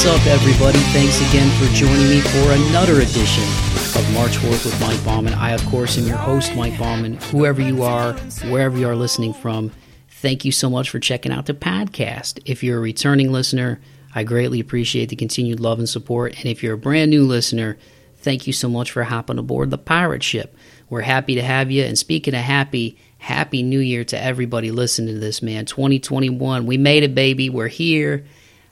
What's up, everybody? Thanks again for joining me for another edition of March Forth with Mike Bauman. I, of course, am your host, Mike Bauman. Whoever you are, wherever you are listening from, thank you so much for checking out the podcast. If you're a returning listener, I greatly appreciate the continued love and support. And if you're a brand new listener, thank you so much for hopping aboard the pirate ship. We're happy to have you. And speaking of happy, happy new year to everybody listening to this, man. 2021, we made it, baby. We're here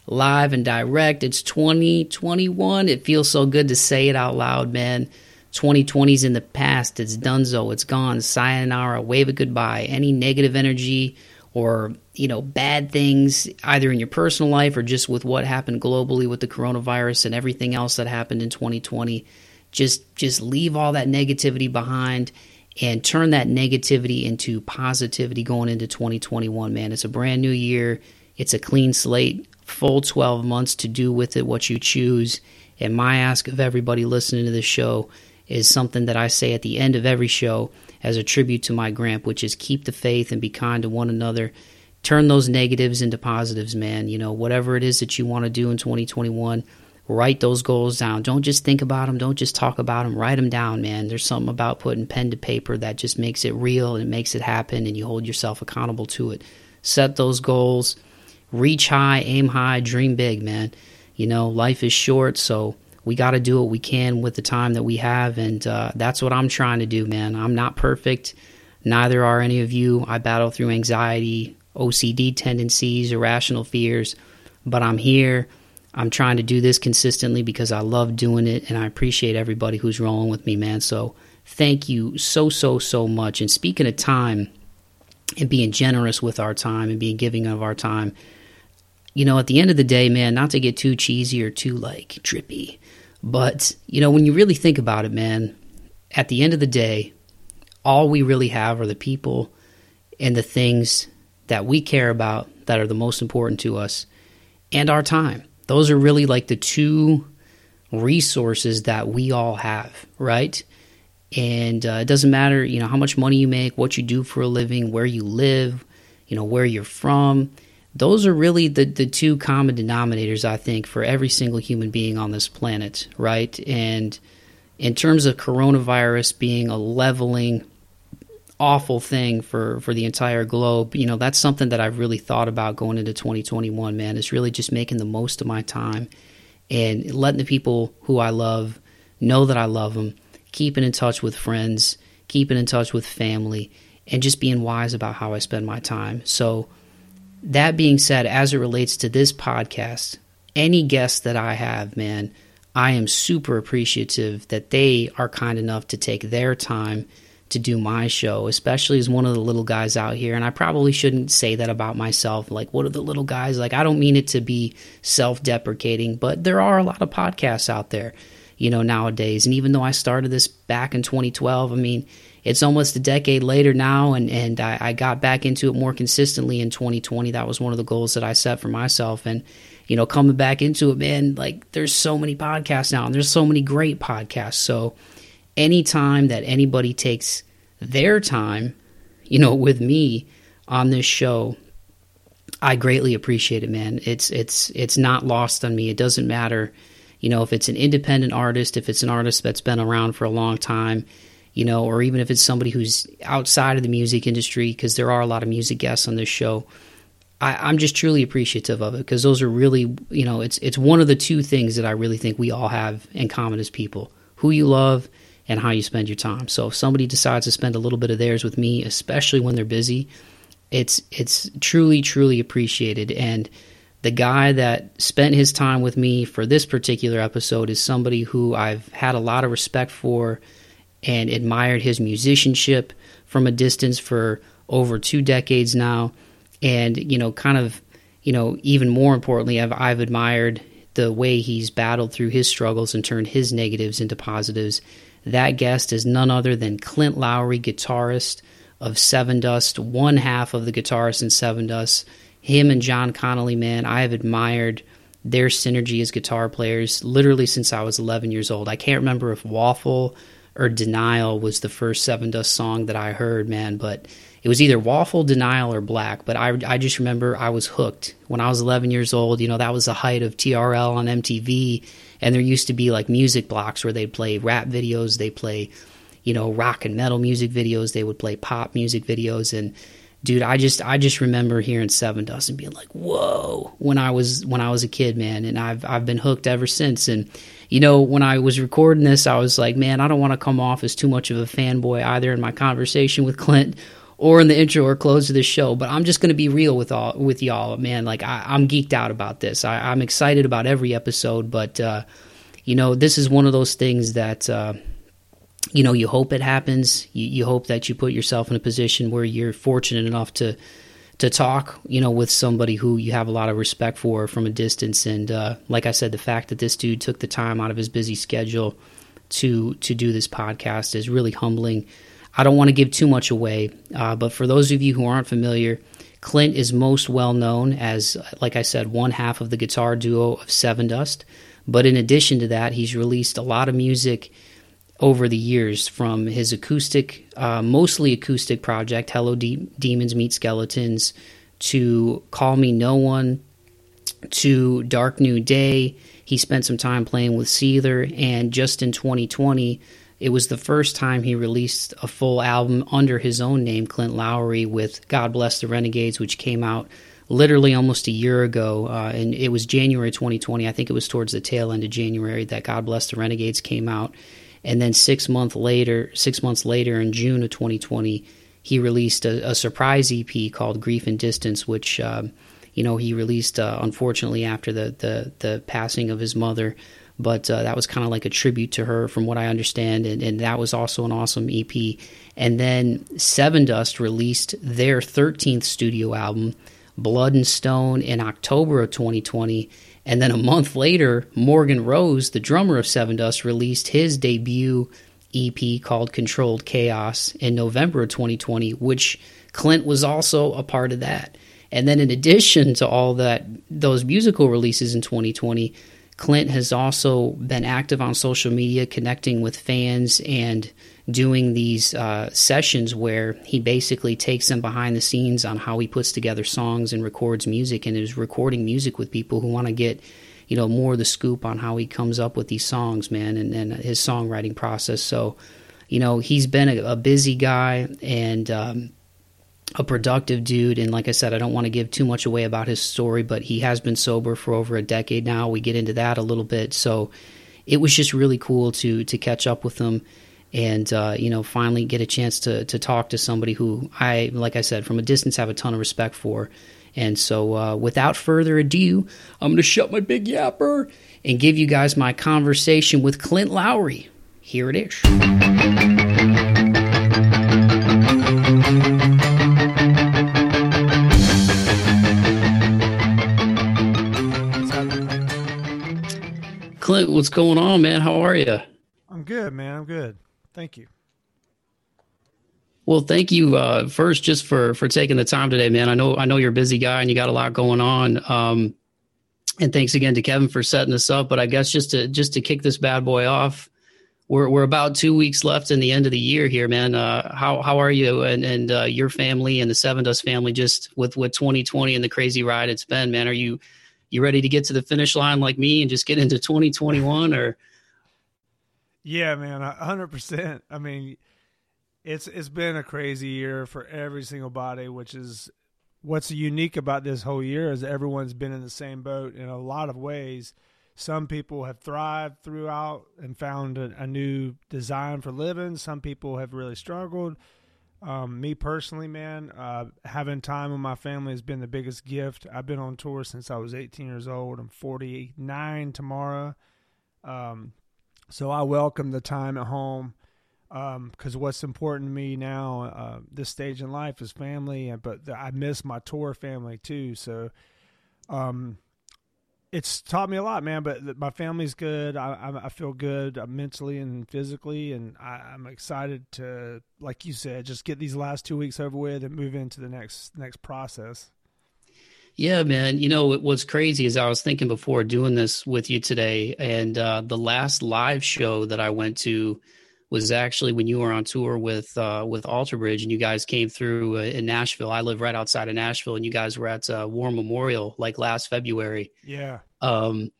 live and direct. It's 2021. It feels so good to say it out loud, man. 2020's in the past. It's donezo. It's gone. Sayonara. Wave a goodbye. Any negative energy or, you know, bad things, either in your personal life or just with what happened globally with the coronavirus and everything else that happened in 2020, just just leave all that negativity behind and turn that negativity into positivity going into 2021, man. It's a brand new year. It's a clean slate full 12 months to do with it what you choose. And my ask of everybody listening to this show is something that I say at the end of every show as a tribute to my gramp, which is keep the faith and be kind to one another. Turn those negatives into positives, man. You know, whatever it is that you want to do in 2021, write those goals down. Don't just think about them. Don't just talk about them. Write them down, man. There's something about putting pen to paper that just makes it real and it makes it happen, and you hold yourself accountable to it. Set those goals reach high, aim high, dream big, man. You know, life is short, so we got to do what we can with the time that we have, and uh, that's what I'm trying to do, man. I'm not perfect. Neither are any of you. I battle through anxiety, OCD tendencies, irrational fears, but I'm here. I'm trying to do this consistently because I love doing it, and I appreciate everybody who's rolling with me, man. So thank you so, so, so much. And speaking of time and being generous with our time and being giving of our time, you know, at the end of the day, man, not to get too cheesy or too like trippy, but you know, when you really think about it, man, at the end of the day, all we really have are the people and the things that we care about that are the most important to us and our time. Those are really like the two resources that we all have, right? And uh, it doesn't matter, you know, how much money you make, what you do for a living, where you live, you know, where you're from those are really the, the two common denominators, I think, for every single human being on this planet, right? And in terms of coronavirus being a leveling, awful thing for, for the entire globe, you know, that's something that I've really thought about going into 2021, man, is really just making the most of my time and letting the people who I love know that I love them, keeping in touch with friends, keeping in touch with family, and just being wise about how I spend my time. So, that being said, as it relates to this podcast, any guest that I have, man, I am super appreciative that they are kind enough to take their time to do my show, especially as one of the little guys out here. And I probably shouldn't say that about myself. Like, what are the little guys? Like, I don't mean it to be self deprecating, but there are a lot of podcasts out there, you know, nowadays. And even though I started this back in 2012, I mean, it's almost a decade later now, and and I, I, got back into it more consistently in 2020. That was one of the goals that I set for myself, and you know, coming back into it, man, like there's so many podcasts now, and there's so many great podcasts. So, anytime that anybody takes their time, you know, with me on this show, I greatly appreciate it, man. It's it's it's not lost on me. It doesn't matter, you know, if it's an independent artist, if it's an artist that's been around for a long time you know, or even if it's somebody who's outside of the music industry, because there are a lot of music guests on this show. I, am just truly appreciative of it because those are really, you know, it's it's one of the two things that I really think we all have in common as people: who you love and how you spend your time. So if somebody decides to spend a little bit of theirs with me, especially when they're busy, it's it's truly truly appreciated. And the guy that spent his time with me for this particular episode is somebody who I've had a lot of respect for and admired his musicianship from a distance for over two decades now. And, you know, kind of, you know, even more importantly, I've, I've admired the way he's battled through his struggles and turned his negatives into positives. That guest is none other than Clint Lowery, guitarist of Sevendust, one half of the guitarist in Sevendust. Him and John Connolly, man, I have admired their synergy as guitar players literally since I was 11 years old. I can't remember if Waffle or Denial was the first Sevendust song that I heard, man. But it was either Waffle, Denial, or Black. But I, I just remember I was hooked when I was 11 years old. You know, that was the height of TRL on MTV, and there used to be like music blocks where they'd play rap videos, they play, you know, rock and metal music videos, they would play pop music videos, and dude, I just I just remember hearing Sevendust and being like, whoa, when I was when I was a kid, man, and I've I've been hooked ever since, and you know, when I was recording this, I was like, man, I don't want to come off as too much of a fanboy either in my conversation with Clint or in the intro or close of the show. But I'm just going to be real with all with y'all, man. Like I, am geeked out about this. I, am excited about every episode, but uh, you know, this is one of those things that. Uh, you know, you hope it happens. You, you hope that you put yourself in a position where you're fortunate enough to to talk, you know, with somebody who you have a lot of respect for from a distance. And uh, like I said, the fact that this dude took the time out of his busy schedule to to do this podcast is really humbling. I don't want to give too much away, uh, but for those of you who aren't familiar, Clint is most well known as, like I said, one half of the guitar duo of Sevendust. But in addition to that, he's released a lot of music over the years from his acoustic, uh, mostly acoustic project, Hello De- Demons Meet Skeletons, to Call Me No One, to Dark New Day. He spent some time playing with Seether, and just in 2020, it was the first time he released a full album under his own name, Clint Lowery, with God Bless the Renegades, which came out literally almost a year ago. Uh, and it was January 2020. I think it was towards the tail end of January that God Bless the Renegades came out. And then six months later, six months later, in June of 2020, he released a, a surprise EP called "Grief and Distance," which um, you know he released uh, unfortunately after the, the the passing of his mother. But uh, that was kind of like a tribute to her, from what I understand, and, and that was also an awesome EP. And then Sevendust released their 13th studio album, Blood and Stone, in October of 2020 and then a month later, Morgan Rose, the drummer of Sevendust, released his debut EP called Controlled Chaos in November of 2020, which Clint was also a part of that. And then in addition to all that those musical releases in 2020, Clint has also been active on social media connecting with fans and doing these uh, sessions where he basically takes them behind the scenes on how he puts together songs and records music and is recording music with people who want to get you know more of the scoop on how he comes up with these songs man and, and his songwriting process. So you know he's been a, a busy guy and um, a productive dude. And like i said i don't want to give too much away about his story but he has been sober for over a decade now. We get into that a little bit. So it was just really cool to to catch up with him and uh, you know finally get a chance to to talk to somebody who I like I said from a distance have a ton of respect for. And so, uh, without further ado, I'm going to shut my big yapper and give you guys my conversation with Clint Lowery. Here it is. Clint, what's going on, man? How are you? I'm good, man. I'm good. Thank you. Well, thank you uh, first just for for taking the time today, man. I know I know you're a busy guy and you got a lot going on. Um, and thanks again to Kevin for setting this up. But I guess just to just to kick this bad boy off, we're we're about two weeks left in the end of the year here, man. Uh, how how are you and and uh, your family and the Sevendust family just with with 2020 and the crazy ride it's been, man? Are you you ready to get to the finish line like me and just get into 2021 or? Yeah, man, hundred percent. I mean, it's it's been a crazy year for every single body, which is what's unique about this whole year is everyone's been in the same boat in a lot of ways. Some people have thrived throughout and found a, a new design for living. Some people have really struggled. Um, me personally, man, uh, having time with my family has been the biggest gift. I've been on tour since I was 18 years old. I'm 49 tomorrow. Um, so I welcome the time at home because um, what's important to me now, uh, this stage in life, is family. But I miss my tour family too. So, um, it's taught me a lot, man. But my family's good. I, I feel good uh, mentally and physically, and I, am excited to, like you said, just get these last two weeks over with and move into the next next process. Yeah, man. You know, what's crazy is I was thinking before doing this with you today, and uh, the last live show that I went to was actually when you were on tour with uh, with Alter Bridge and you guys came through uh, in Nashville. I live right outside of Nashville, and you guys were at uh, War Memorial like last February. Yeah. Um,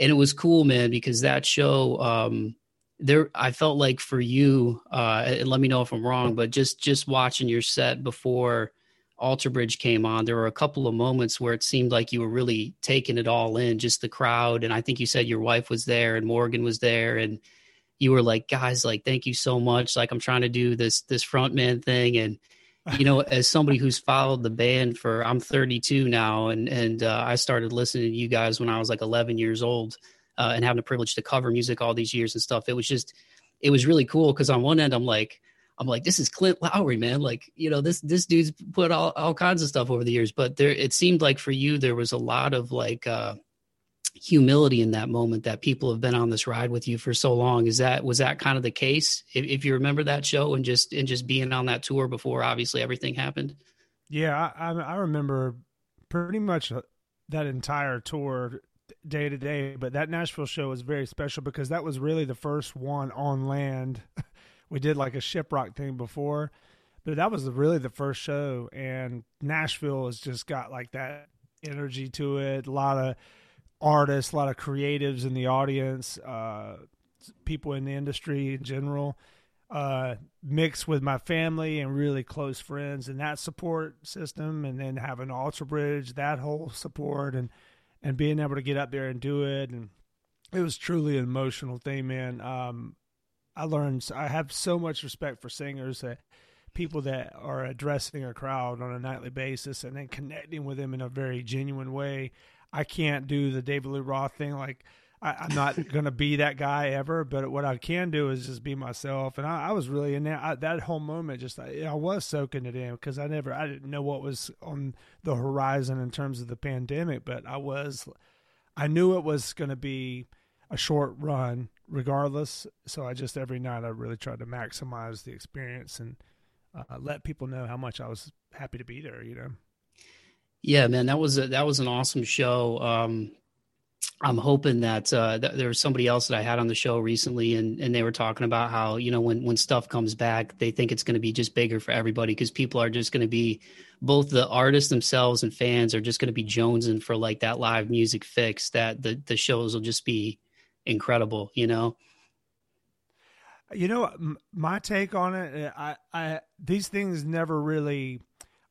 and it was cool, man, because that show, um, there, I felt like for you, uh, and let me know if I'm wrong, but just just watching your set before Alter Bridge came on, there were a couple of moments where it seemed like you were really taking it all in, just the crowd. And I think you said your wife was there and Morgan was there, and you were like, guys, like, thank you so much. Like, I'm trying to do this this frontman thing, and you know, as somebody who's followed the band for, I'm 32 now, and and uh, I started listening to you guys when I was like 11 years old, uh, and having the privilege to cover music all these years and stuff. It was just, it was really cool because on one end, I'm like. I'm like, this is Clint Lowery, man. Like, you know, this this dude's put all, all kinds of stuff over the years. But there it seemed like for you there was a lot of like uh humility in that moment that people have been on this ride with you for so long is that was that kind of the case if, if you remember that show and just and just being on that tour before obviously everything happened yeah i i remember pretty much uh, that entire tour day to day but that nashville show was very special because that was really the first one on land we did like a shiprock thing before but that was really the first show and nashville has just got like that energy to it a lot of artists, a lot of creatives in the audience, uh, people in the industry in general, uh, mixed with my family and really close friends and that support system, and then having Alter Bridge, that whole support, and and being able to get up there and do it, and it was truly an emotional thing, man. Um, I learned I have so much respect for singers that people that are addressing a crowd on a nightly basis and then connecting with them in a very genuine way I can't do the David Lee Roth thing. Like I, am not going to be that guy ever, but what I can do is just be myself. And I, I was really in that, I, that whole moment. Just I, I was soaking it in because I never, I didn't know what was on the horizon in terms of the pandemic, but I was, I knew it was going to be a short run regardless. So I just every night I really tried to maximize the experience and uh, let people know how much I was happy to be there. You know. Yeah, man, that was a, that was an awesome show. Um, I'm hoping that, uh, that there was somebody else that I had on the show recently, and and they were talking about how you know when when stuff comes back, they think it's going to be just bigger for everybody because people are just going to be both the artists themselves and fans are just going to be jonesing for like that live music fix. That the the shows will just be incredible, you know. You know, my take on it, eh, I, I these things never really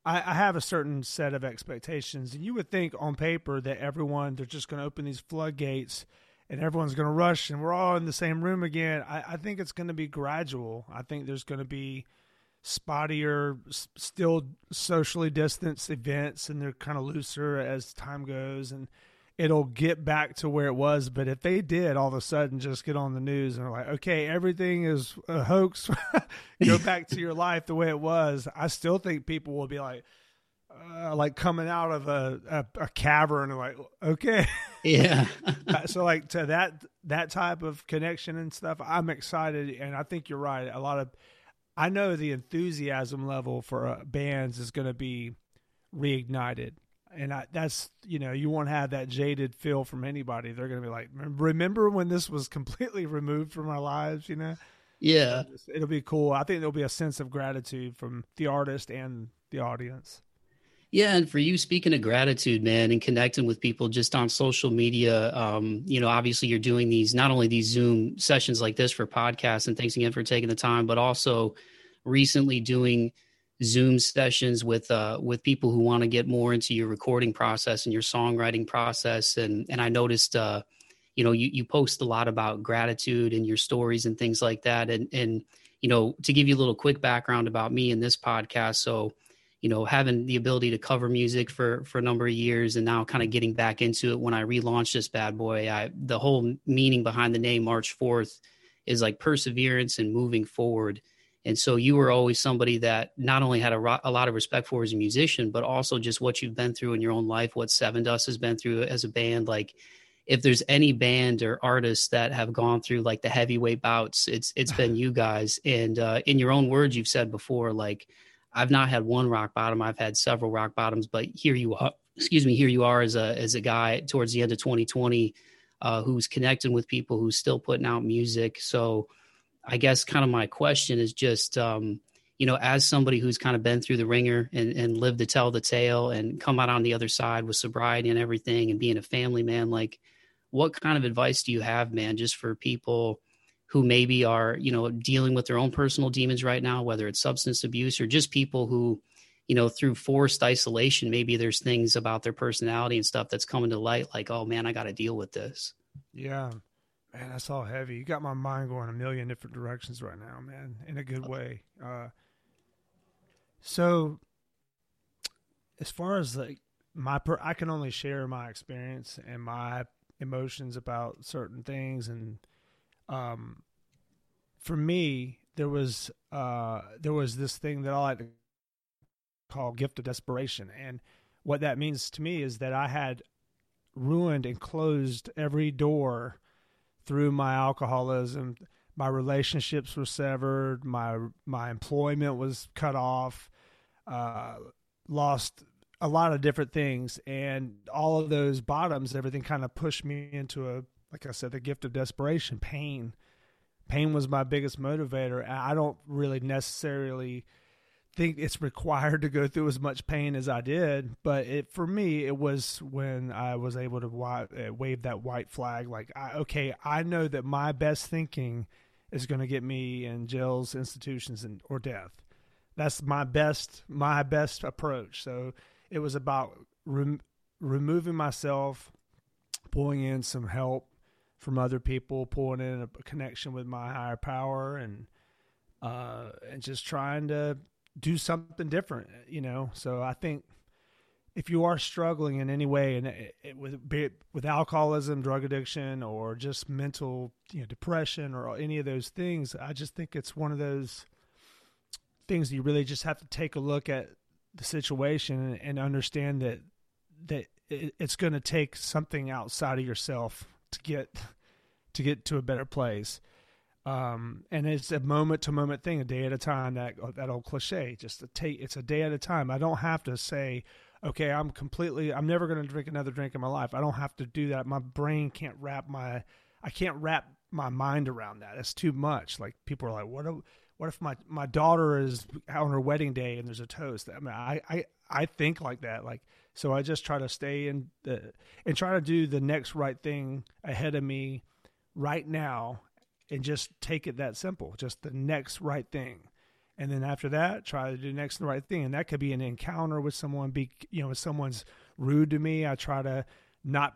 I, I have a certain set of expectations, and you would think on paper that everyone they're just going to open these floodgates and everyone's going to rush and we're all in the same room again. I, I think it's going to be gradual. I think there's going to be spottier, still socially distanced events, and they're kind of looser as time goes, and it'll get back to where it was. But if they did all of a sudden just get on the news and are like, okay, everything is a hoax, go back to your life the way it was, I still think people will be like, uh, like coming out of a, a, a cavern and like, okay. Yeah. so like to that, that type of connection and stuff, I'm excited. And I think you're right. A lot of, I know the enthusiasm level for uh, bands is going to be reignited and I, that's you know you won't have that jaded feel from anybody. They're going to be like, remember when this was completely removed from our lives? You know? Yeah, it'll be cool. I think there'll be a sense of gratitude from the artist and the audience. Yeah, and for you, speaking of gratitude, man, and connecting with people just on social media, um, you know, obviously you're doing these not only these Zoom sessions like this for podcasts, and thanks again for taking the time, but also recently doing Zoom sessions with uh, with people who want to get more into your recording process and your songwriting process. And and I noticed, uh, you know, you you post a lot about gratitude and your stories and things like that. And and you know, to give you a little quick background about me in this podcast, so you know, having the ability to cover music for for a number of years, and now kind of getting back into it when I relaunched this bad boy. I the whole meaning behind the name March Forth is like perseverance and moving forward and so you were always somebody that not only had a, ro- a, lot of respect for as a musician, but also just what you've been through in your own life, what Sevendust has been through as a band. Like, if there's any band or artists that have gone through like the heavyweight bouts, it's it's been you guys. And uh, in your own words, you've said before, like, I've not had one rock bottom, I've had several rock bottoms, but here you are. Excuse me, here you are as a as a guy towards the end of 2020 uh, who's connecting with people, who's still putting out music. So I guess kind of my question is just, um, you know, as somebody who's kind of been through the ringer and, and lived to tell the tale and come out on the other side with sobriety and everything and being a family man, like what kind of advice do you have, man, just for people who maybe are, you know, dealing with their own personal demons right now, whether it's substance abuse or just people who, you know, through forced isolation, maybe there's things about their personality and stuff that's coming to light, like, oh man, I got to deal with this. Yeah. Man, that's all heavy. You got my mind going a million different directions right now, man, in a good way. Uh, so, as far as like my, per- I can only share my experience and my emotions about certain things, and um, for me, there was uh, there was this thing that I like to call gift of desperation, and what that means to me is that I had ruined and closed every door through my alcoholism. My relationships were severed. My my employment was cut off. Uh, lost a lot of different things, and all of those bottoms, everything kind of pushed me into a, like I said, the gift of desperation, pain. Pain was my biggest motivator. I don't really necessarily think it's required to go through as much pain as I did, but it for me it was when I was able to uh, wave that white flag. Like, I, okay, I know that my best thinking is going to get me in jails, institutions, and or death. That's my best my best approach. So it was about rem- removing myself, pulling in some help from other people, pulling in a connection with my higher power, and uh, and just trying to do something different, uh, you know. So I think if you are struggling in any way, and uh, uh, it, it, with with alcoholism, drug addiction, or just mental you know, depression, or any of those things, I just think it's one of those things you really just have to take a look at the situation and, understand that that it, it's going to take something outside of yourself to get to get to a better place. Um, and it's a moment to moment thing, a day at a time. That that old cliche, just to take it's a day at a time. I don't have to say, okay, I'm completely, I'm never going to drink another drink in my life. I don't have to do that. My brain can't wrap my, I can't wrap my mind around that. It's too much. Like people are like, what? What if my my daughter is on her wedding day and there's a toast? I mean, I I I think like that. Like so, I just try to stay in the and try to do the next right thing ahead of me right now and just take it that simple, just the next right thing. And then after that, try to do the next right thing. And that could be an encounter with someone, be, you know, if someone's rude to me, I try to not,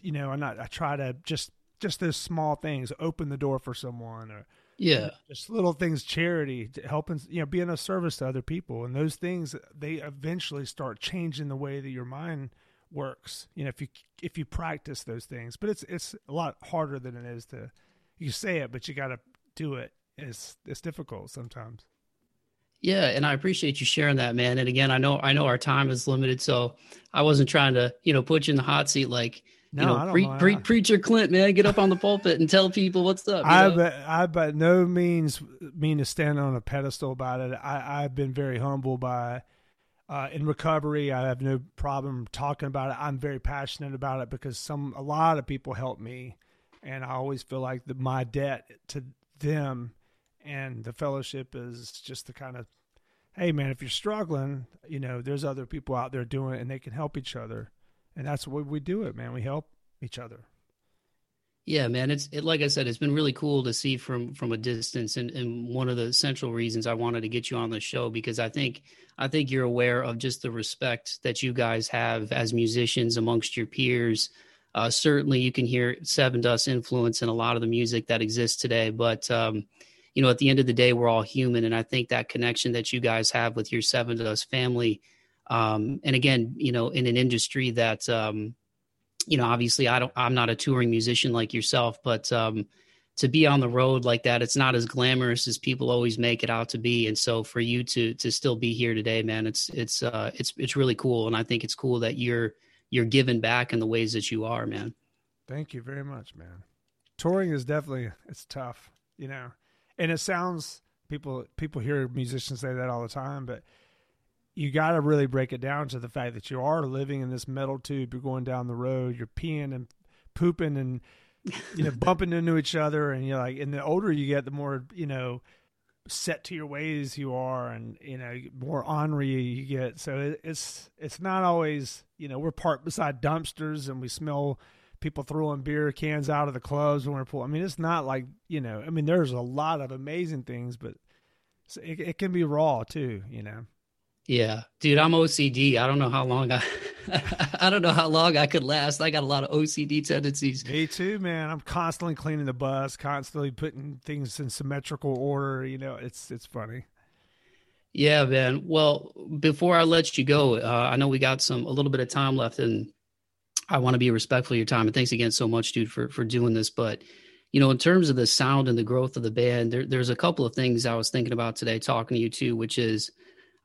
you know, I not, I try to just, just those small things, open the door for someone or, yeah, just little things, charity, helping, you know, being of service to other people. And those things, they eventually start changing the way that your mind works. You know, if you, if you practice those things, but it's, it's a lot harder than it is to, you say it, but you got to do it. It's it's difficult sometimes. Yeah, and I appreciate you sharing that, man. And again, I know I know our time is limited, so I wasn't trying to you know put you in the hot seat like. No, you know, pre- pre- preacher Clint, man, get up on the pulpit and tell people what's up. I but I by no means mean to stand on a pedestal about it. I, I've been very humble by uh, in recovery. I have no problem talking about it. I'm very passionate about it because some a lot of people help me and I always feel like the, my debt to them and the fellowship is just the kind of, hey man, if you're struggling, you know, there's other people out there doing it, and they can help each other, and that's what we do it, man. We help each other. Yeah, man. It's it, like I said, it's been really cool to see from from a distance, and, and one of the central reasons I wanted to get you on the show because I think I think you're aware of just the respect that you guys have as musicians amongst your peers uh, certainly, you can hear Sevendust influence in a lot of the music that exists today. But um, you know, at the end of the day, we're all human, and I think that connection that you guys have with your Sevendust family, um, and again, you know, in an industry that, um, you know, obviously, I don't, I'm not a touring musician like yourself, but um, to be on the road like that, it's not as glamorous as people always make it out to be. And so, for you to to still be here today, man, it's it's uh, it's it's really cool, and I think it's cool that you're you're giving back in the ways that you are, man. Thank you very much, man. Touring is definitely it's tough, you know. And it sounds people people hear musicians say that all the time, but you got to really break it down to the fact that you are living in this metal tube. You're going down the road, you're peeing and pooping and you know, bumping into each other, and you're like, and the older you get, the more you know set to your ways you are and you know more ornery you get. So it, it's it's not always you know we're parked beside dumpsters and we smell people throwing beer cans out of the clubs when we're pulling i mean it's not like you know i mean there's a lot of amazing things but it, it can be raw too you know yeah, dude, I'm OCD. I don't know how long I, I don't know how long I could last. I got a lot of OCD tendencies. Me too, man. I'm constantly cleaning the bus, constantly putting things in symmetrical order. You know, it's it's funny. Yeah, man. Well, before I let you go, uh, I know we got some a little bit of time left, and I want to be respectful of your time. And thanks again so much, dude, for for doing this. But you know, in terms of the sound and the growth of the band, there, there's a couple of things I was thinking about today, talking to you too, which is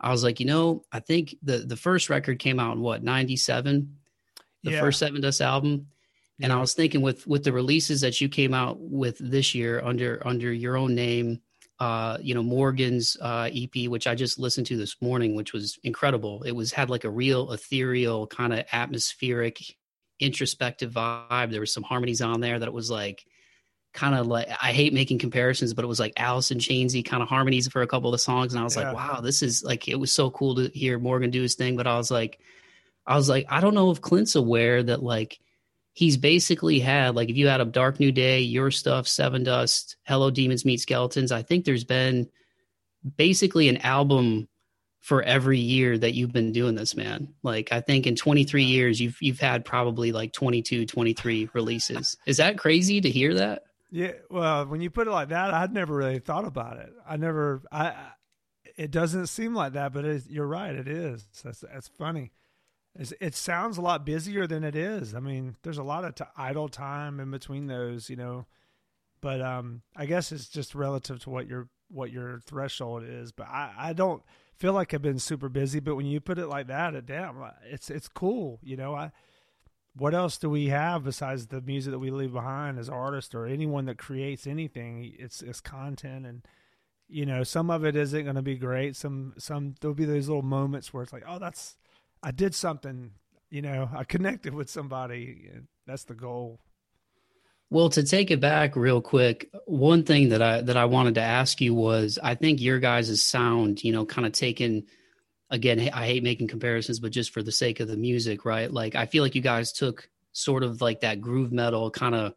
I was like, you know, I think the the first record came out in what ninety seven, the yeah. first Dust album, yeah. and I was thinking with with the releases that you came out with this year under under your own name, uh, you know, Morgan's uh, EP, which I just listened to this morning, which was incredible. It was had like a real ethereal kind of atmospheric, introspective vibe. There was some harmonies on there that it was like kind of like I hate making comparisons, but it was like Alice in Chainsy kind of harmonies for a couple of the songs, and I was yeah. like, wow, this is like it was so cool to hear Morgan do his thing. But I was like, I was like, I don't know if Clint's aware that like he's basically had like if you had a Dark New Day, your stuff, Sevendust, Hello Demons Meet Skeletons. I think there's been basically an album for every year that you've been doing this man like i think in 23 years you've you've had probably like 22 23 releases is that crazy to hear that yeah, well, when you put it like that, I'd never really thought about it. I never, I, it doesn't seem like that, but you're right, it is. That's that's funny. It's, it sounds a lot busier than it is. I mean, there's a lot of t- idle time in between those, you know. But um, I guess it's just relative to what your what your threshold is. But I, I don't feel like I've been super busy. But when you put it like that, it damn, it's it's cool, you know. I what else do we have besides the music that we leave behind as artists or anyone that creates anything? It's it's content and you know some of it isn't going to be great. Some some there'll be those little moments where it's like, oh, that's I did something. You know, I connected with somebody. That's the goal. Well, to take it back real quick, one thing that I that I wanted to ask you was, I think your guys' sound, you know, kind of taken – again, I hate making comparisons, but just for the sake of the music, right? Like I feel like you guys took sort of like that groove metal kind of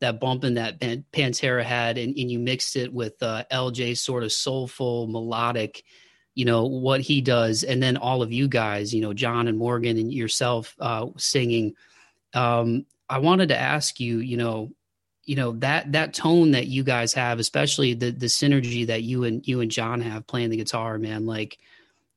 that bump in that Pantera had, and, and you mixed it with uh, LJ's sort of soulful, melodic, you know, what he does, and then all of you guys, you know, John and Morgan and yourself uh, singing. Um, I wanted to ask you, you know, you know that that tone that you guys have, especially the the synergy that you and you and John have playing the guitar, man, like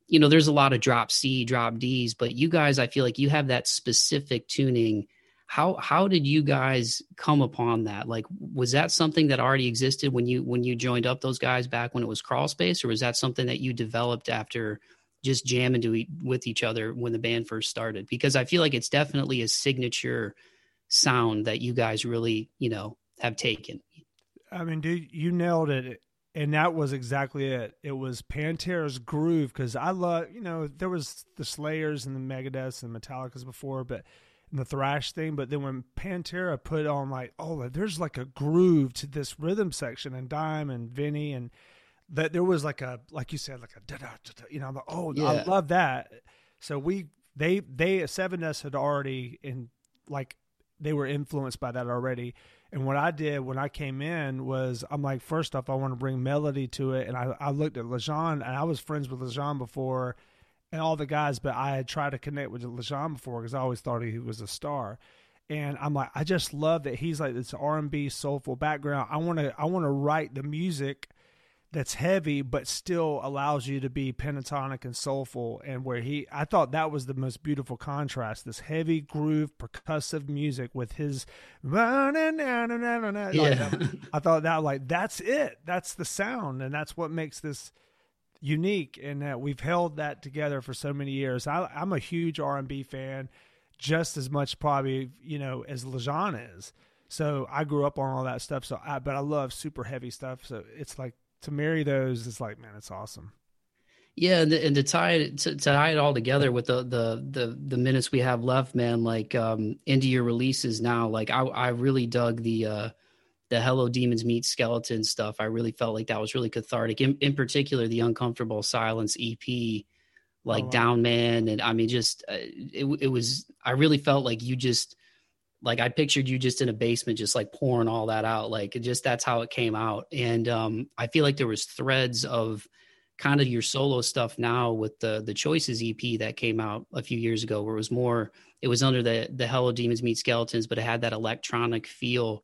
you know, there's a lot of drop C, drop D's, but you guys, I feel like you have that specific tuning. How how did you guys come upon that? Like, was that something that already existed when you when you joined up those guys back when it was Crawlspace, or was that something that you developed after just jamming to e- with each other when the band first started? Because I feel like it's definitely a signature sound that you guys really, you know, have taken. I mean, dude, you nailed it and that was exactly it. It was Pantera's groove because I love, you know, there was the Slayers and the Megadeths and Metallicas before, but the thrash thing. But then when Pantera put on like, oh, there's like a groove to this rhythm section, and Dime and Vinnie, and that there was like a, like you said, like a, da da da, you know, I'm like, oh, yeah. I love that. So we, they, they, Sevendust had already in like they were influenced by that already. And what I did when I came in was I'm like, first off, I want to bring melody to it. And I, I looked at Lajon, and I was friends with Lajon before and all the guys, but I had tried to connect with Lajon before because I always thought he was a star. And I'm like, I just love that he's like this R&B soulful background. I want to I want to write the music that's heavy but still allows you to be pentatonic and soulful. And where he I thought that was the most beautiful contrast this heavy groove percussive music with his yeah. Um, I thought that like that's it. That's the sound. And that's what makes this unique and that we've held that together for so many years. I, I'm a huge R&B fan just as much probably you know as Lajon is. So I grew up on all that stuff. So I, but I love super heavy stuff. So it's like to marry those is like, man, it's awesome. Yeah, and, and to tie it to, to, tie it all together with the the the the minutes we have left, man, like um into your releases now, like I I really dug the uh the Hello Demons Meet Skeleton stuff. I really felt like that was really cathartic. In, in particular, the Uncomfortable Silence EP, like oh, wow. Down Man, and I mean, just uh, it it was. I really felt like you just like I pictured you just in a basement, just like pouring all that out. Like just that's how it came out, and um, I feel like there was threads of kind of your solo stuff now with the the choices ep that came out a few years ago where it was more it was under the the hello demons meet skeletons but it had that electronic feel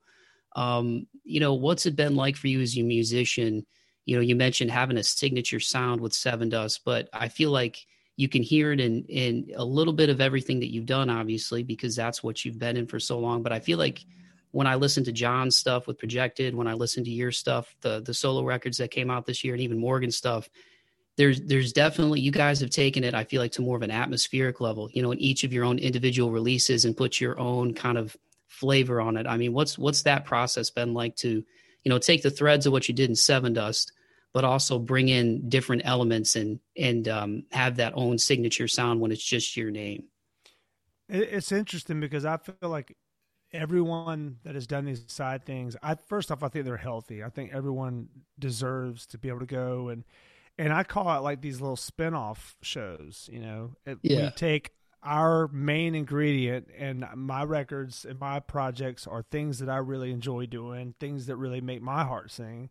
um you know what's it been like for you as a musician you know you mentioned having a signature sound with Sevendust, but i feel like you can hear it in in a little bit of everything that you've done obviously because that's what you've been in for so long but i feel like when I listen to John's stuff with Projected, when I listen to your stuff, the the solo records that came out this year, and even Morgan's stuff, there's there's definitely you guys have taken it. I feel like to more of an atmospheric level, you know, in each of your own individual releases, and put your own kind of flavor on it. I mean, what's what's that process been like to, you know, take the threads of what you did in Sevendust, but also bring in different elements and and um, have that own signature sound when it's just your name. It's interesting because I feel like everyone that has done these side things, I first off, I think they're healthy. I think everyone deserves to be able to go and and I call it like these little spin-off shows. You know, it, yeah. we take our main ingredient and my records and my projects are things that I really enjoy doing, things that really make my heart sing.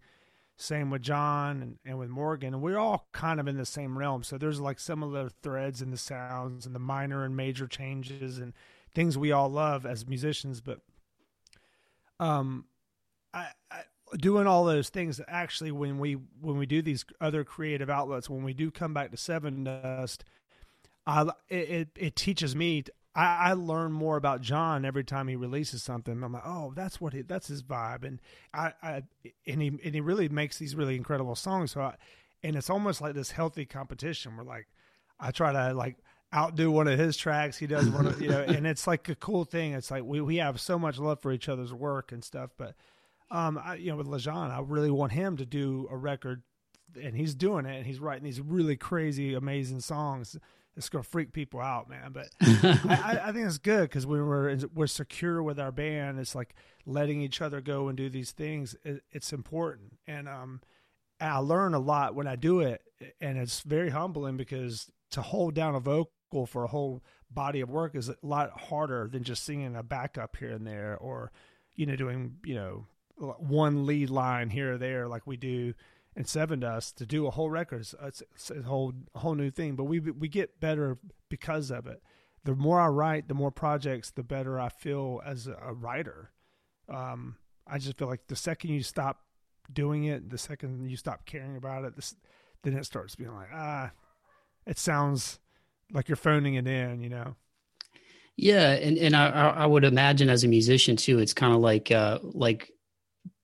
Same with John and, and with Morgan, we're all kind of in the same realm. So there's like similar threads in the sounds and the minor and major changes and things we all love as musicians, but um, I, I doing all those things actually when we when we do these other creative outlets when we do come back to Sevendust I, it, it teaches me I, I learn more about John every time he releases something. I'm like, oh, that's what he, that's his vibe, and I, I and he and he really makes these really incredible songs. So, I, and it's almost like this healthy competition where like I try to like outdo one of his tracks. He does one of you know, and it's like a cool thing. It's like we we have so much love for each other's work and stuff. But um, I, you know, with Lajon, I really want him to do a record, and he's doing it. And he's writing these really crazy, amazing songs. It's gonna freak people out, man. But I, I, think it's good because when we're we're secure with our band, it's like letting each other go and do these things. It, it's important, and um, I learn a lot when I do it, and it's very humbling because to hold down a vocal for a whole body of work is a lot harder than just singing a backup here and there or you know doing you know one lead line here or there like we do in Seven to us to do a whole record. It's, it's a whole a whole new thing but we we get better because of it. The more i write the more projects the better i feel as a writer. Um, i just feel like the second you stop doing it the second you stop caring about it this, then it starts being like ah it sounds like you're phoning it in, you know. Yeah, and and I I would imagine as a musician too, it's kind of like uh like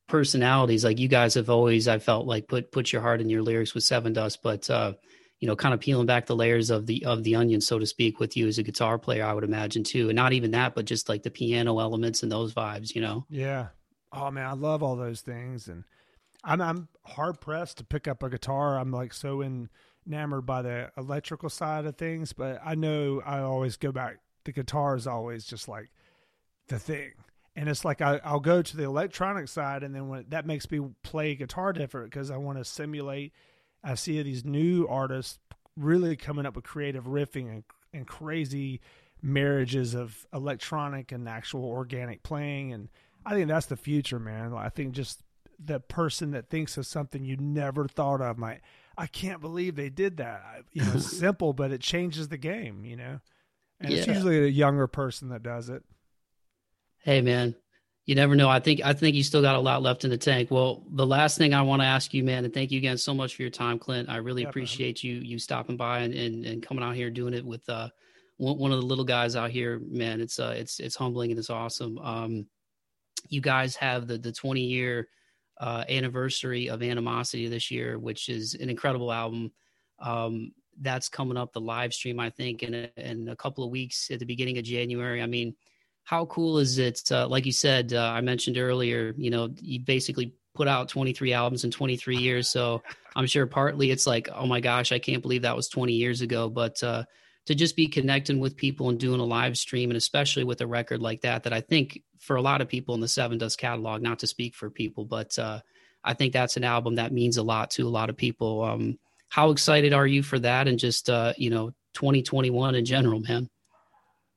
personalities. Like you guys have always, I felt like put put your heart in your lyrics with Sevendust but uh, you know, kind of peeling back the layers of the of the onion, so to speak, with you as a guitar player, I would imagine too, and not even that, but just like the piano elements and those vibes, you know. Yeah. Oh man, I love all those things, and I'm I'm hard pressed to pick up a guitar. I'm like so enamored by the electrical side of things, but I know I always go back. The guitar is always just like the thing. And it's like I, will go to the electronic side, and then when that makes me play guitar different because I want to simulate. I see these new artists really coming up with creative riffing and, and crazy marriages of electronic and actual organic playing, and I think that's the future, man. I think just the person that thinks of something you never thought of might I can't believe they did that. You know, simple, but it changes the game. You know, and yeah. it's usually a younger person that does it. Hey, man, you never know. I think I think you still got a lot left in the tank. Well, the last thing I want to ask you, man, and thank you again so much for your time, Clint. I really yeah, appreciate man. you you stopping by and, and, and coming out here doing it with uh one, one of the little guys out here, man. It's uh it's it's humbling and it's awesome. Um, you guys have the the twenty year uh, anniversary of Animosity this year, which is an incredible album. Um, that's coming up the live stream, I think, in a, in a couple of weeks at the beginning of January. I mean, how cool is it? Uh, like you said, uh, I mentioned earlier, you know, you basically put out 23 albums in 23 years. So I'm sure partly it's like, oh my gosh, I can't believe that was 20 years ago. But uh, to just be connecting with people and doing a live stream, and especially with a record like that, that I think for a lot of people in the Sevendust catalog, not to speak for people, but uh, I think that's an album that means a lot to a lot of people. Um, how excited are you for that? And just, uh, you know, 2021 in general, man.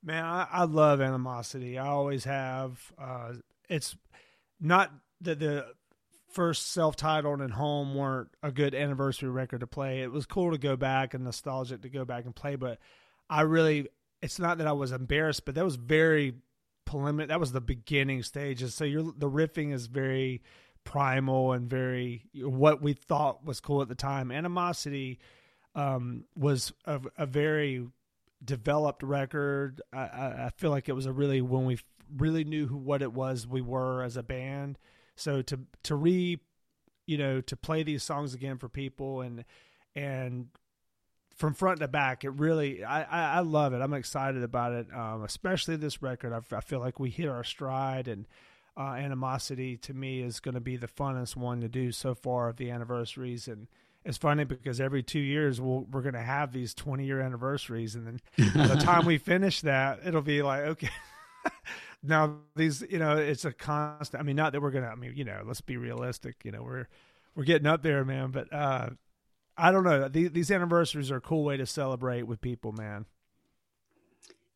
Man, I, I love animosity. I always have. Uh, it's not that the first self-titled and home weren't a good anniversary record to play. It was cool to go back and nostalgic to go back and play, but I really it's not that I was embarrassed, but that was very preliminary. That was the beginning stages. So you're the riffing is very primal and very what we thought was cool at the time. Animosity um, was a, a, very developed record. I, I, feel like it was a really when we really knew who, what it was we were as a band. So to to re, you know, to play these songs again for people and and from front to back, it really I, I, I love it. I'm excited about it, um, especially this record. I, I, feel like we hit our stride and. Uh, animosity to me is going to be the funnest one to do so far of the anniversaries and it's funny because every two years we we are going to have these 20 year anniversaries and then by the time we finish that it'll be like okay. Now these you know it's a constant i mean not that we're going to i mean you know let's be realistic you know we're we're getting up there man but uh i don't know. These, these anniversaries are a cool way to celebrate with people man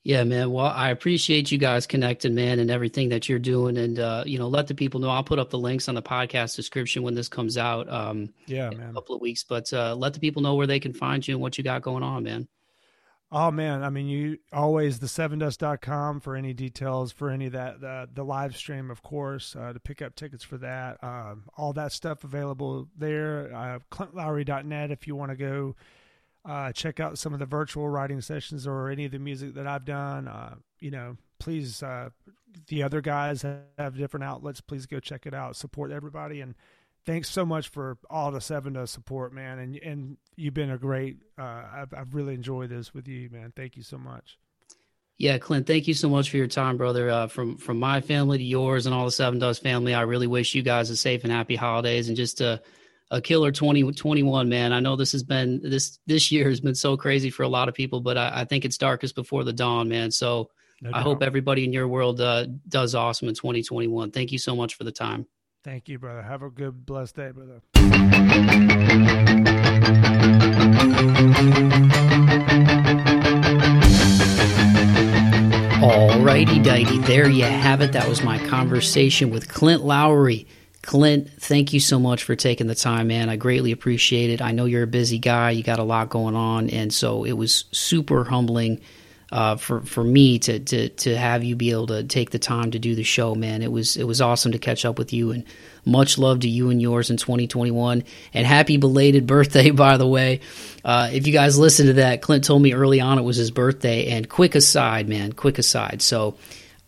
yeah, man. Well, I appreciate you guys connecting, man, and everything that you're doing. And, uh, you know, let the people know. I'll put up the links on the podcast description when this comes out. Um, yeah, man. a couple of weeks. But uh, let the people know where they can find you and what you got going on, man. Oh man, I mean, you always the sevendust.com for any details for any of that the, the live stream, of course, uh, to pick up tickets for that. Um, all that stuff available there. Uh, ClintLowery.net if you want to go uh, check out some of the virtual writing sessions or any of the music that I've done. Uh, you know, please, uh, the other guys have different outlets. Please go check it out. Support everybody, and thanks so much for all the Sevendust support, man. And and you've been a great. Uh, I've I've really enjoyed this with you, man. Thank you so much. Yeah, Clint, thank you so much for your time, brother. Uh, from from my family to yours and all the Sevendust family, I really wish you guys a safe and happy holidays and just to a killer 2021 man. I know this has been this this year has been so crazy for a lot of people but i, I think it's darkest before the dawn man. So no i hope everybody in your world uh, does awesome in 2021 thank you so much for the time. Thank you brother. Have a good blessed day brother. Alrighty, dighty, there you have it. That was my conversation with Clint Lowery Clint, thank you so much for taking the time, man. I greatly appreciate it. I know you're a busy guy, you got a lot going on, and so it was super humbling uh, for for me to to to have you be able to take the time to do the show, man. It was it was awesome to catch up with you, and much love to you and yours in 2021. And happy belated birthday, by the way. Uh, if you guys listen to that, Clint told me early on it was his birthday. And quick aside, man, quick aside. So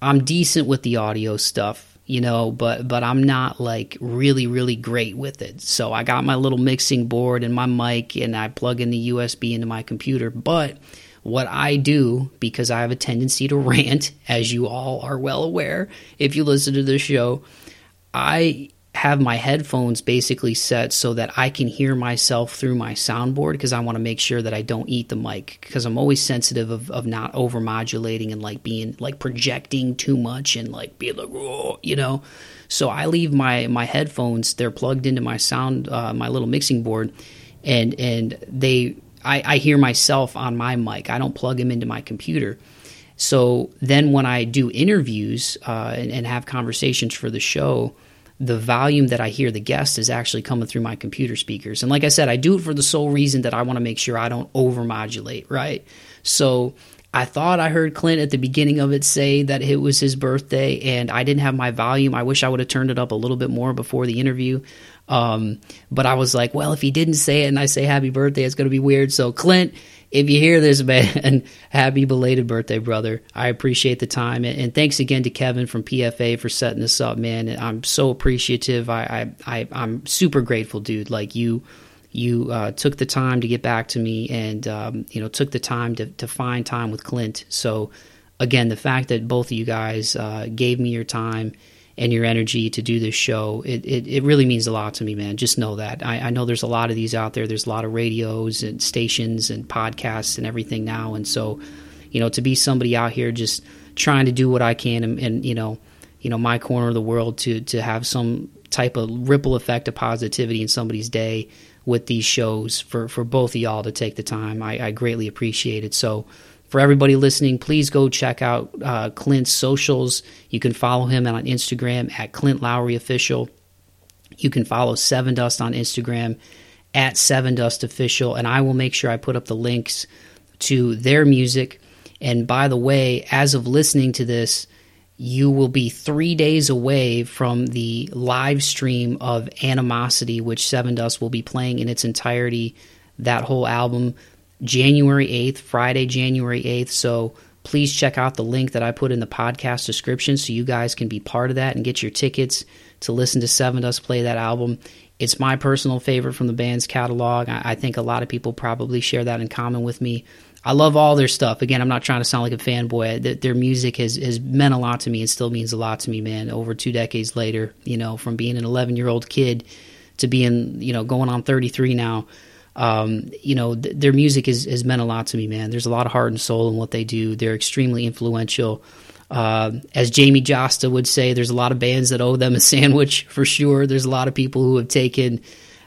I'm decent with the audio stuff you know, but but I'm not like really really great with it. So I got my little mixing board and my mic and I plug in the USB into my computer, but what I do because I have a tendency to rant as you all are well aware if you listen to this show, I have my headphones basically set so that I can hear myself through my soundboard because I want to make sure that I don't eat the mic because I'm always sensitive of, of not over modulating and like being like projecting too much and like being like, you know. So I leave my my headphones, they're plugged into my sound, uh, my little mixing board, and and they I, I hear myself on my mic. I don't plug them into my computer. So then when I do interviews uh, and, and have conversations for the show, the volume that I hear the guest is actually coming through my computer speakers. And like I said, I do it for the sole reason that I want to make sure I don't overmodulate, right? So I thought I heard Clint at the beginning of it say that it was his birthday and I didn't have my volume. I wish I would have turned it up a little bit more before the interview. Um, but I was like, well, if he didn't say it and I say happy birthday, it's going to be weird. So, Clint, if you hear this, man, happy belated birthday, brother. I appreciate the time. And, thanks again to Kevin from PFA for setting this up, man. I'm so appreciative. I, I, I, am super grateful, dude. Like you, you uh, took the time to get back to me and, um, you know, took the time to, to find time with Clint. So, again, the fact that both of you guys uh, gave me your time and your energy to do this show. It, it, it really means a lot to me, man. Just know that. I, I know there's a lot of these out there. There's a lot of radios and stations and podcasts and everything now. And so, you know, to be somebody out here just trying to do what I can and, and you know, you know, my corner of the world to to have some type of ripple effect of positivity in somebody's day with these shows for, for both of y'all to take the time. I, I greatly appreciate it. So, for everybody listening, please go check out uh, Clint's socials. You can follow him on Instagram at Clint Lowery Official. You can follow Sevendust on Instagram at Sevendust Official, and I will make sure I put up the links to their music. And by the way, as of listening to this, you will be three days away from the live stream of Animosity, which Sevendust will be playing in its entirety, that whole album, January 8th, Friday, January 8th. So please check out the link that I put in the podcast description so you guys can be part of that and get your tickets to listen to Sevendust play that album. It's my personal favorite from the band's catalog. I think a lot of people probably share that in common with me. I love all their stuff. Again, I'm not trying to sound like a fanboy. Their music has, has meant a lot to me and still means a lot to me, man. Over two decades later, you know, from being an 11 year old kid to being, you know, going on 33 now. Um, you know, th- their music has, has meant a lot to me, man. There's a lot of heart and soul in what they do. They're extremely influential. Uh, as Jamey Jasta would say, there's a lot of bands that owe them a sandwich for sure. There's a lot of people who have taken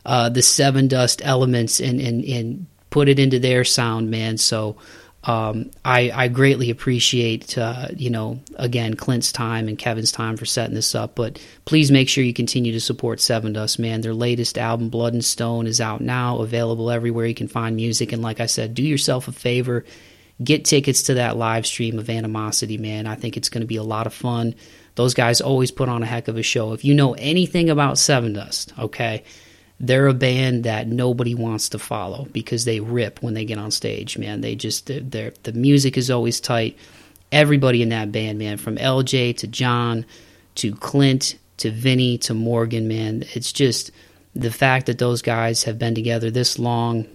uh, the Dust elements and, and, and put it into their sound, man. So um, I, I, greatly appreciate, uh, you know, again, Clint's time and Kevin's time for setting this up. But please make sure you continue to support Sevendust, man. Their latest album, Blood and Stone, is out now, available everywhere you can find music. And like I said, do yourself a favor, get tickets to that live stream of Animosity, man. I think it's going to be a lot of fun. Those guys always put on a heck of a show. If you know anything about Sevendust, okay, they're a band that nobody wants to follow because they rip when they get on stage, man. They just they're, the music is always tight. Everybody in that band, man, from LJ to John to Clint to Vinnie to Morgan, man. It's just the fact that those guys have been together this long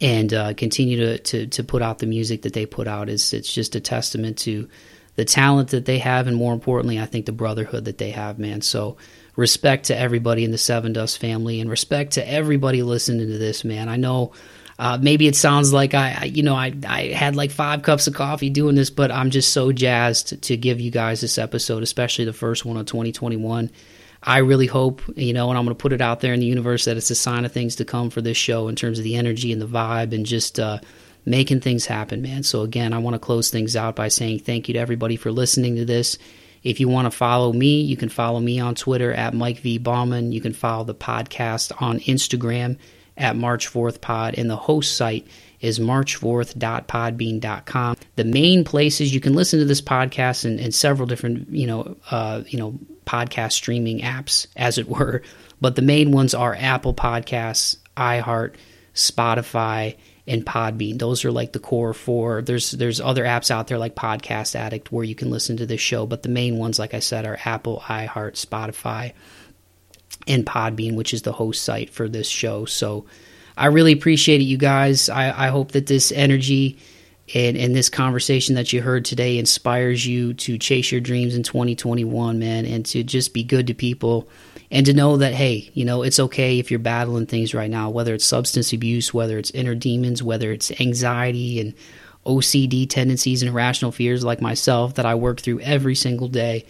and uh, continue to, to to put out the music that they put out is it's just a testament to the talent that they have and more importantly, I think the brotherhood that they have, man. So respect to everybody in the Sevendust family and respect to everybody listening to this, man. I know uh, maybe it sounds like I, I, you know, I, I had like five cups of coffee doing this, but I'm just so jazzed to, give you guys this episode, especially the first one of 2021. I really hope, you know, and I'm going to put it out there in the universe that it's a sign of things to come for this show in terms of the energy and the vibe and just uh, making things happen, man. So, again, I want to close things out by saying thank you to everybody for listening to this. If you want to follow me, you can follow me on Twitter at Mike V. Bauman. You can follow the podcast on Instagram at March 4th Pod. And the host site is march4th.podbean.com. The main places you can listen to this podcast and, and several different, you know, uh, you know, podcast streaming apps, as it were. But the main ones are Apple Podcasts, iHeart, Spotify, and Podbean. Those are like the core four. There's there's other apps out there like Podcast Addict where you can listen to this show, but the main ones, like I said, are Apple, iHeart, Spotify, and Podbean, which is the host site for this show. So I really appreciate it, you guys. I, I hope that this energy and, and this conversation that you heard today inspires you to chase your dreams in 2021, man, and to just be good to people and to know that hey you know it's okay if you're battling things right now whether it's substance abuse whether it's inner demons whether it's anxiety and ocd tendencies and irrational fears like myself that i work through every single day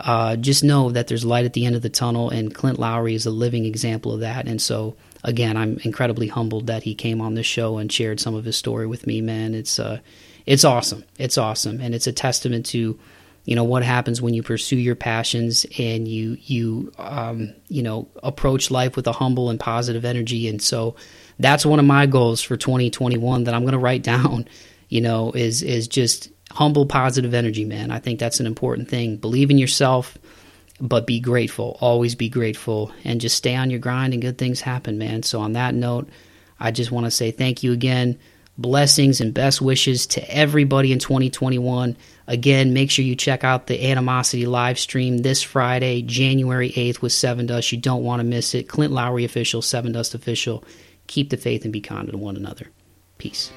uh, just know that there's light at the end of the tunnel and clint lowery is a living example of that. And so again i'm incredibly humbled that he came on this show and shared some of his story with me man. It's uh it's awesome. It's awesome. And it's a testament to you know what happens when you pursue your passions and you you um, you know approach life with a humble and positive energy. And so that's one of my goals for 2021 that I'm going to write down you know is is just humble positive energy man. I think that's an important thing. Believe in yourself but be grateful. Always be grateful and just stay on your grind and good things happen man. So on that note I just want to say thank you again blessings and best wishes to everybody in 2021. Again, make sure you check out the Animosity live stream this Friday, January 8th with Sevendust. You don't want to miss it. Clint Lowery official, Sevendust official. Keep the faith and be kind to one another. Peace.